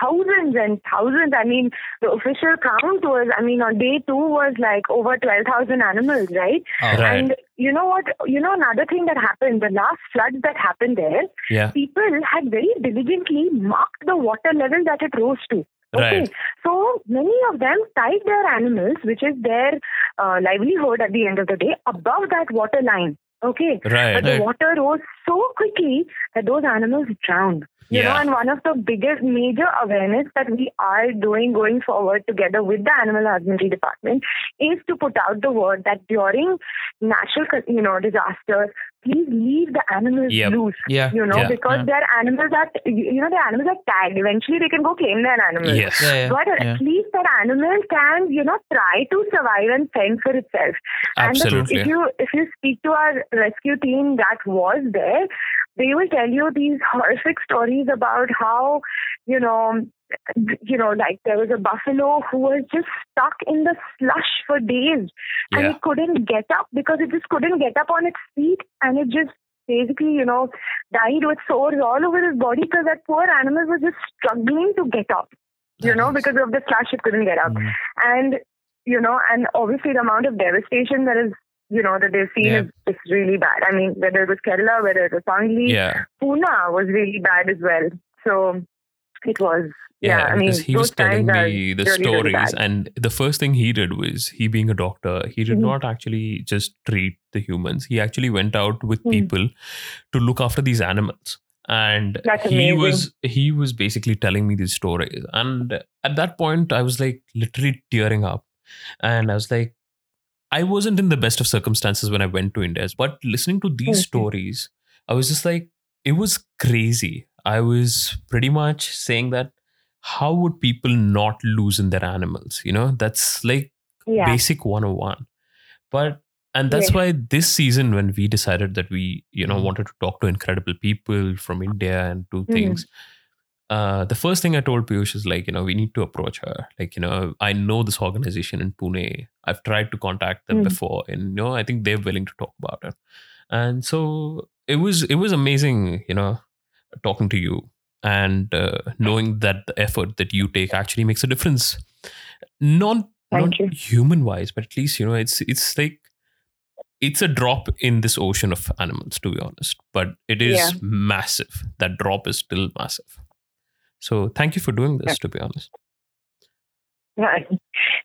thousands and thousands. I mean, the official count was, I mean, on day two was like over 12,000 animals, right? Oh, Right. And you know what? You know, another thing that happened, the last floods that happened there, yeah, people had very diligently marked the water level that it rose to. Okay, right. so many of them tied their animals, which is their uh, livelihood at the end of the day, above that water line. Okay, Right. but the water rose so quickly that those animals drowned. You know, and one of the biggest major awareness that we are doing going forward together with the animal husbandry department is to put out the word that during natural, you know, disasters, please leave the animals Yep. loose. Yeah. You know, Yeah. because Yeah. their animals are, you know, their animals are tagged. Eventually, they can go claim their animals. Yes. Yeah, But at least that animal can, you know, try to survive and fend for itself. And Absolutely. if you if you speak to our rescue team that was there, they will tell you these horrific stories about how, you know, you know, like there was a buffalo who was just stuck in the slush for days and Yeah. it couldn't get up because it just couldn't get up on its feet and it just basically, you know, died with sores all over his body because that poor animal was just struggling to get up, you know, because of the slush it couldn't get up. Mm. And, you know, and obviously the amount of devastation that is, you know, that they've seen Yeah. is just really bad. I mean, whether it was Kerala, whether it was Sangli, Yeah. Pune was really bad as well. So it was, yeah, I mean, he was telling me the really, stories, and the first thing he did was he, being a doctor, he did Mhm. not actually just treat the humans. He actually went out with Mhm. people to look after these animals, and he was he was basically telling me these stories. And at that point, I was like literally tearing up, and I was like. I wasn't in the best of circumstances when I went to India, but listening to these Mhm. stories, I was just like, it was crazy. I was pretty much saying that how would people not lose in their animals? You know, that's like yeah. basic 101. But and that's Yes. why this season when we decided that we, you know, Mhm. wanted to talk to incredible people from India and do Mhm. things. Uh, the first thing I told Piyush is like, you know, we need to approach her. Like, you know, I know this organization in Pune. I've tried to contact them Mm. before, and you know, I think they're willing to talk about it. And so it was, it was amazing, you know, talking to you and uh, knowing that the effort that you take actually makes a difference. Not Thank not you. human wise, but at least you know, it's it's like it's a drop in this ocean of animals, to be honest. But it is Yeah. massive. That drop is still massive. So thank you for doing this, to be honest. Yeah, it's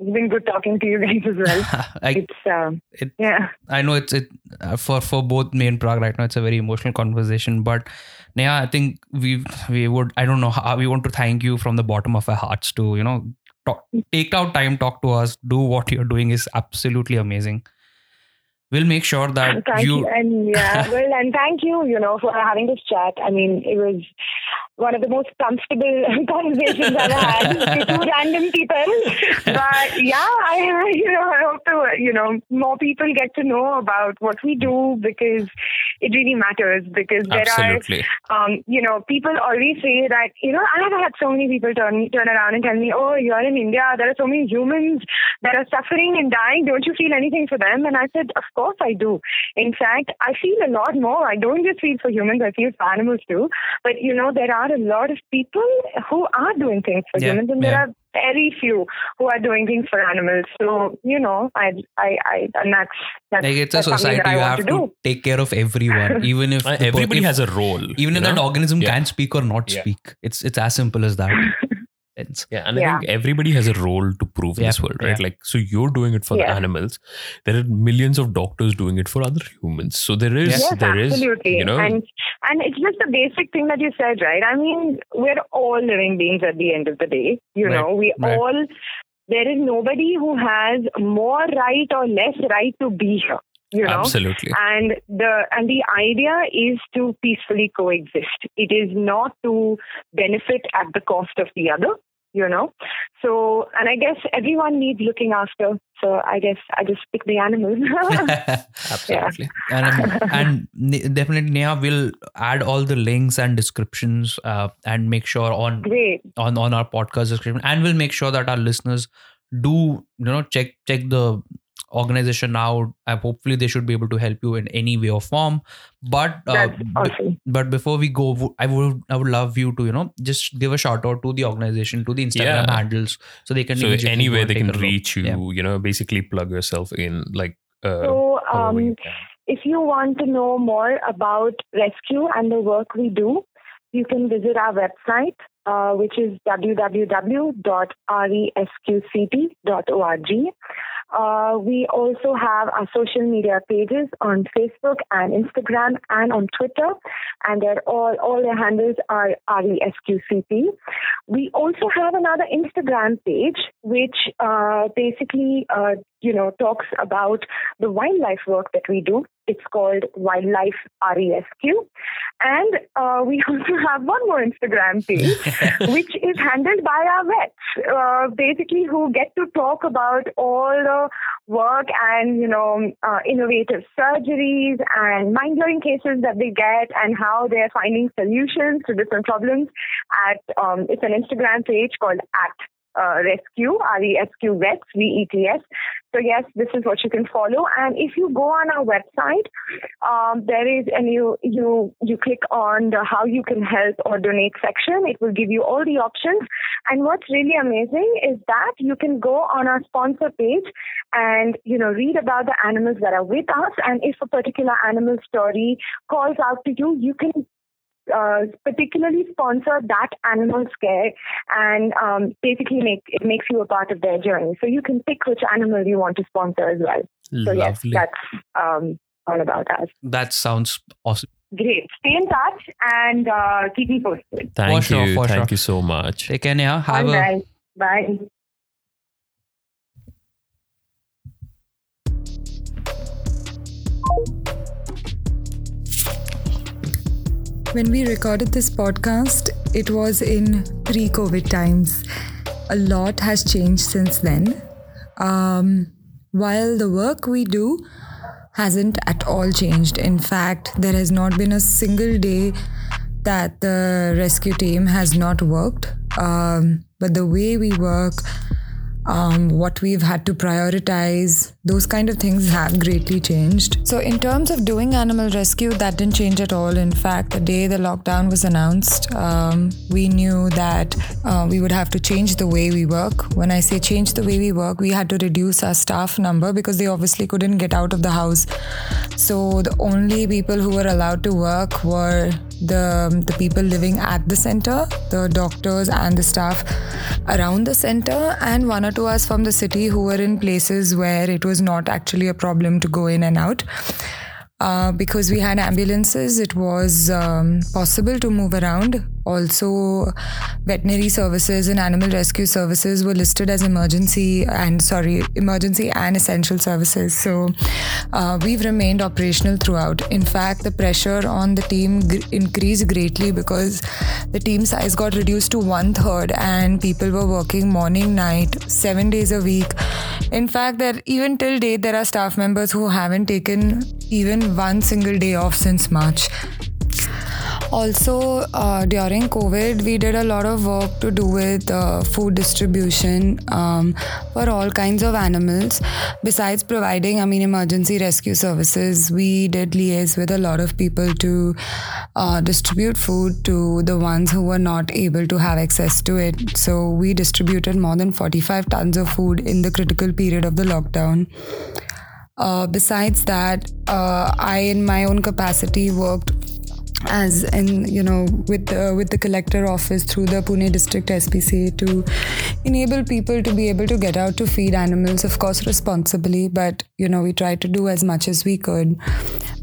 it's been good talking to you guys as well. I, It's um, It- yeah, I know it's it uh, for for both me and Prague right now. It's a very emotional conversation, but yeah, I think we we would I don't know how we want to thank you from the bottom of our hearts to you know talk, take out time, talk to us, do what you're doing is absolutely amazing. We'll make sure that thank you. you and yeah, well, and thank you, you know, for having this chat. I mean, it was one of the most comfortable conversations I've had with two random people. But yeah, I you know I hope to you know more people get to know about what we do because it really matters because there are um, you know, people always say that, you know, I have had so many people turn turn around and tell me, oh, you're in India, there are so many humans that are suffering and dying. Don't you feel anything for them? And I said, of course I do. In fact, I feel a lot more. I don't just feel for humans, I feel for animals too. But, you know, there are a lot of people who are doing things for Yeah, humans and there are very few who are doing things for animals. So, you know, I, I, I and that's, that's, like it's a society you have to to, take care of everyone, even if Uh, the per- everybody if- has a role. even you if that organism Yeah. can speak or not Yeah. speak. It's it's as simple as that. It's Yeah, and I think everybody has a role to prove in Yeah, this world, right? yeah. Like, so you're doing it for the animals. There are millions of doctors doing it for other humans. So there is, Yes, there is, absolutely. you know, and and it's just the basic thing that you said, right? I mean, we're all living beings at the end of the day. You Right, know, we right. all there is nobody who has more right or less right to be here. You know, absolutely. and the and the idea is to peacefully coexist. It is not to benefit at the cost of the other. you know. So, and I guess everyone needs looking after. So I guess I just pick the animals. Absolutely. and and definitely Neha will add all the links and descriptions uh, and make sure on Great. on on our podcast description and we'll make sure that our listeners do you know check check the organization now and hopefully they should be able to help you in any way or form but uh, That's b- but before we go i would i would love you to you know just give a shout out to the organization to the instagram Yeah. handles so they can So immediately any way they can reach you, Yeah. you know, basically plug yourself in, like. Uh, So, um, if you want to know more about RESQ and the work we do, you can visit our website, uh, which is www.resqct.org. Uh, we also have our social media pages on Facebook and Instagram and on Twitter, and they're all all their handles are RESQCT. We also have another Instagram page, which uh, basically uh, you know talks about the wildlife work that we do. It's called Wildlife RESQ, and uh, we also have one more Instagram page, which is handled by our vets, uh, basically who get to talk about all the work and you know uh, innovative surgeries and mind-blowing cases that they get and how they're finding solutions to different problems. At um, it's an Instagram page called at uh, RESQ R-E-S-Q vets V-E-T-S. So yes, this is what you can follow. And if you go on our website, um, there is and you you you click on the how you can help or donate section. It will give you all the options. And what's really amazing is that you can go on our sponsor page and you know read about the animals that are with us. And if a particular animal story calls out to you, you can uh, particularly sponsor that animal's care and um, basically make it makes you a part of their journey. So you can pick which animal you want to sponsor as well. So yes, Lovely. that's um, all about us. that sounds awesome Great. Stay in touch and uh, keep me posted. Thank For sure, you. for Thank sure. you so much. take care Neha have all a right. Bye. When we recorded this podcast, it was in pre COVID times. A lot has changed since then. Um, while the work we do hasn't at all changed, in fact, there has not been a single day that the rescue team has not worked. Um, but the way we work, um, what we've had to prioritize, those kind of things have greatly changed. So, in terms of doing animal rescue, that didn't change at all. In fact, the day the lockdown was announced, um, we knew that uh, we would have to change the way we work. When I say change the way we work, we had to reduce our staff number because they obviously couldn't get out of the house. So, the only people who were allowed to work were the, the people living at the center, the doctors and the staff around the center, and one or two us from the city who were in places where it was not actually a problem to go in and out. Uh, because we had ambulances, it was um, possible to move around. Also, veterinary services and animal rescue services were listed as emergency and sorry, emergency and essential services. So, uh, we've remained operational throughout. In fact, the pressure on the team gr- increased greatly because the team size got reduced to one third, and people were working morning, night, seven days a week. In fact, there even till date there are staff members who haven't taken even one single day off since March. Also, uh, during COVID, we did a lot of work to do with uh, food distribution um, for all kinds of animals. Besides providing, I mean, emergency rescue services, we did liaise with a lot of people to uh, distribute food to the ones who were not able to have access to it. So, we distributed more than 45 tons of food in the critical period of the lockdown. Uh, besides that, uh, I, in my own capacity, worked as in you know with the, with the collector office through the Pune district SPCA to enable people to be able to get out to feed animals of course responsibly but you know we tried to do as much as we could.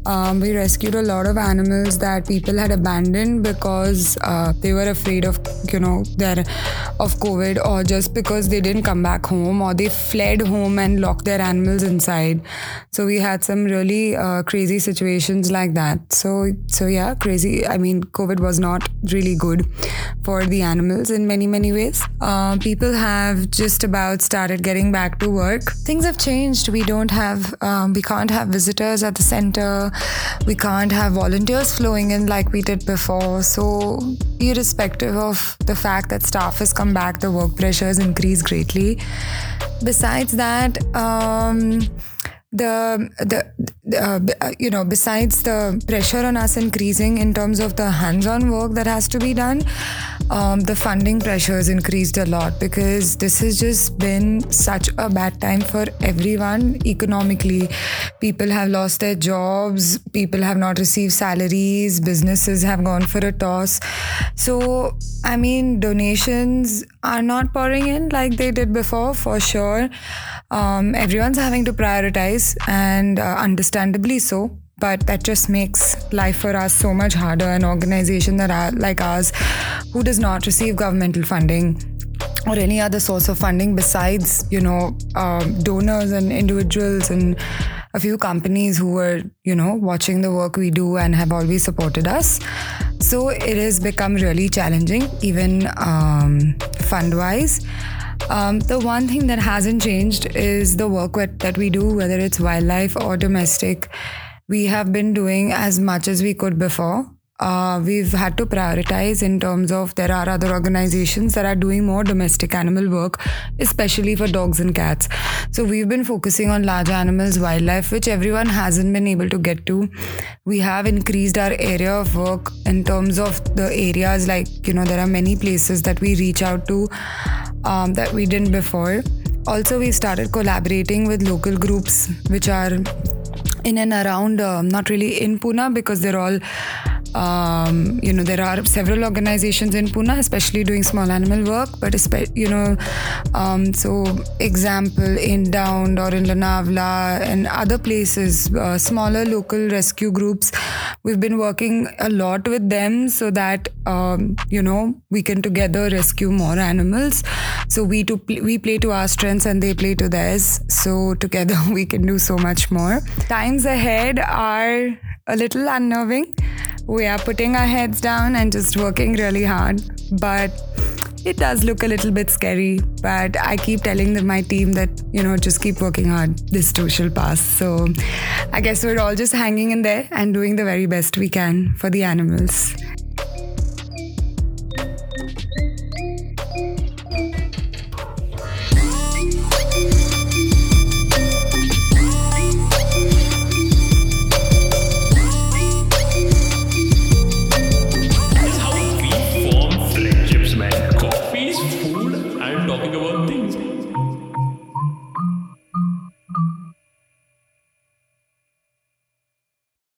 Um, we rescued a lot of animals that people had abandoned because uh, they were afraid of you know their of covid or just because they didn't come back home or they fled home and locked their animals inside. So we had some really uh, crazy situations like that. So so yeah crazy. I mean, COVID was not really good for the animals in many, many ways. Uh, people have just about started getting back to work. Things have changed. We don't have, um, we can't have visitors at the center. We can't have volunteers flowing in like we did before. So, irrespective of the fact that staff has come back, the work pressure has increased greatly. Besides that, um, the the, uh, uh, you know besides the pressure on us increasing in terms of the hands-on work that has to be done um, the funding pressure has increased a lot because this has just been such a bad time for everyone economically. People have lost their jobs people have not received salaries businesses have gone for a toss. So i mean donations are not pouring in like they did before for sure. Um, everyone's having to prioritize, and uh, understandably so. But that just makes life for us so much harder. An organization that are, like ours, who does not receive governmental funding, or any other source of funding besides you know um, donors and individuals and a few companies who were you know watching the work we do and have always supported us so it has become really challenging even um, fund wise um, the one thing that hasn't changed is the work that we do, whether it's wildlife or domestic. We have been doing as much as we could before. Uh, we've had to prioritize in terms of there are other organizations that are doing more domestic animal work, especially for dogs and cats. So we've been focusing on large animals, wildlife, which everyone hasn't been able to get to. We have increased our area of work in terms of the areas like, you know, there are many places that we reach out to um, that we didn't before. Also, we started collaborating with local groups which are in and around, uh, not really in Pune because they're all um, you know, there are several organizations in Pune, especially doing small animal work. But you know, um, so example in Daund or in Lonavla and other places, uh, smaller local rescue groups. We've been working a lot with them so that um, you know we can together rescue more animals. So we to pl- we play to our strengths and they play to theirs. So together we can do so much more. Times ahead are a little unnerving we are putting our heads down and just working really hard. But it does look a little bit scary. But I keep telling my team that, you know, just keep working hard. This too shall pass. So I guess we're all just hanging in there and doing the very best we can for the animals.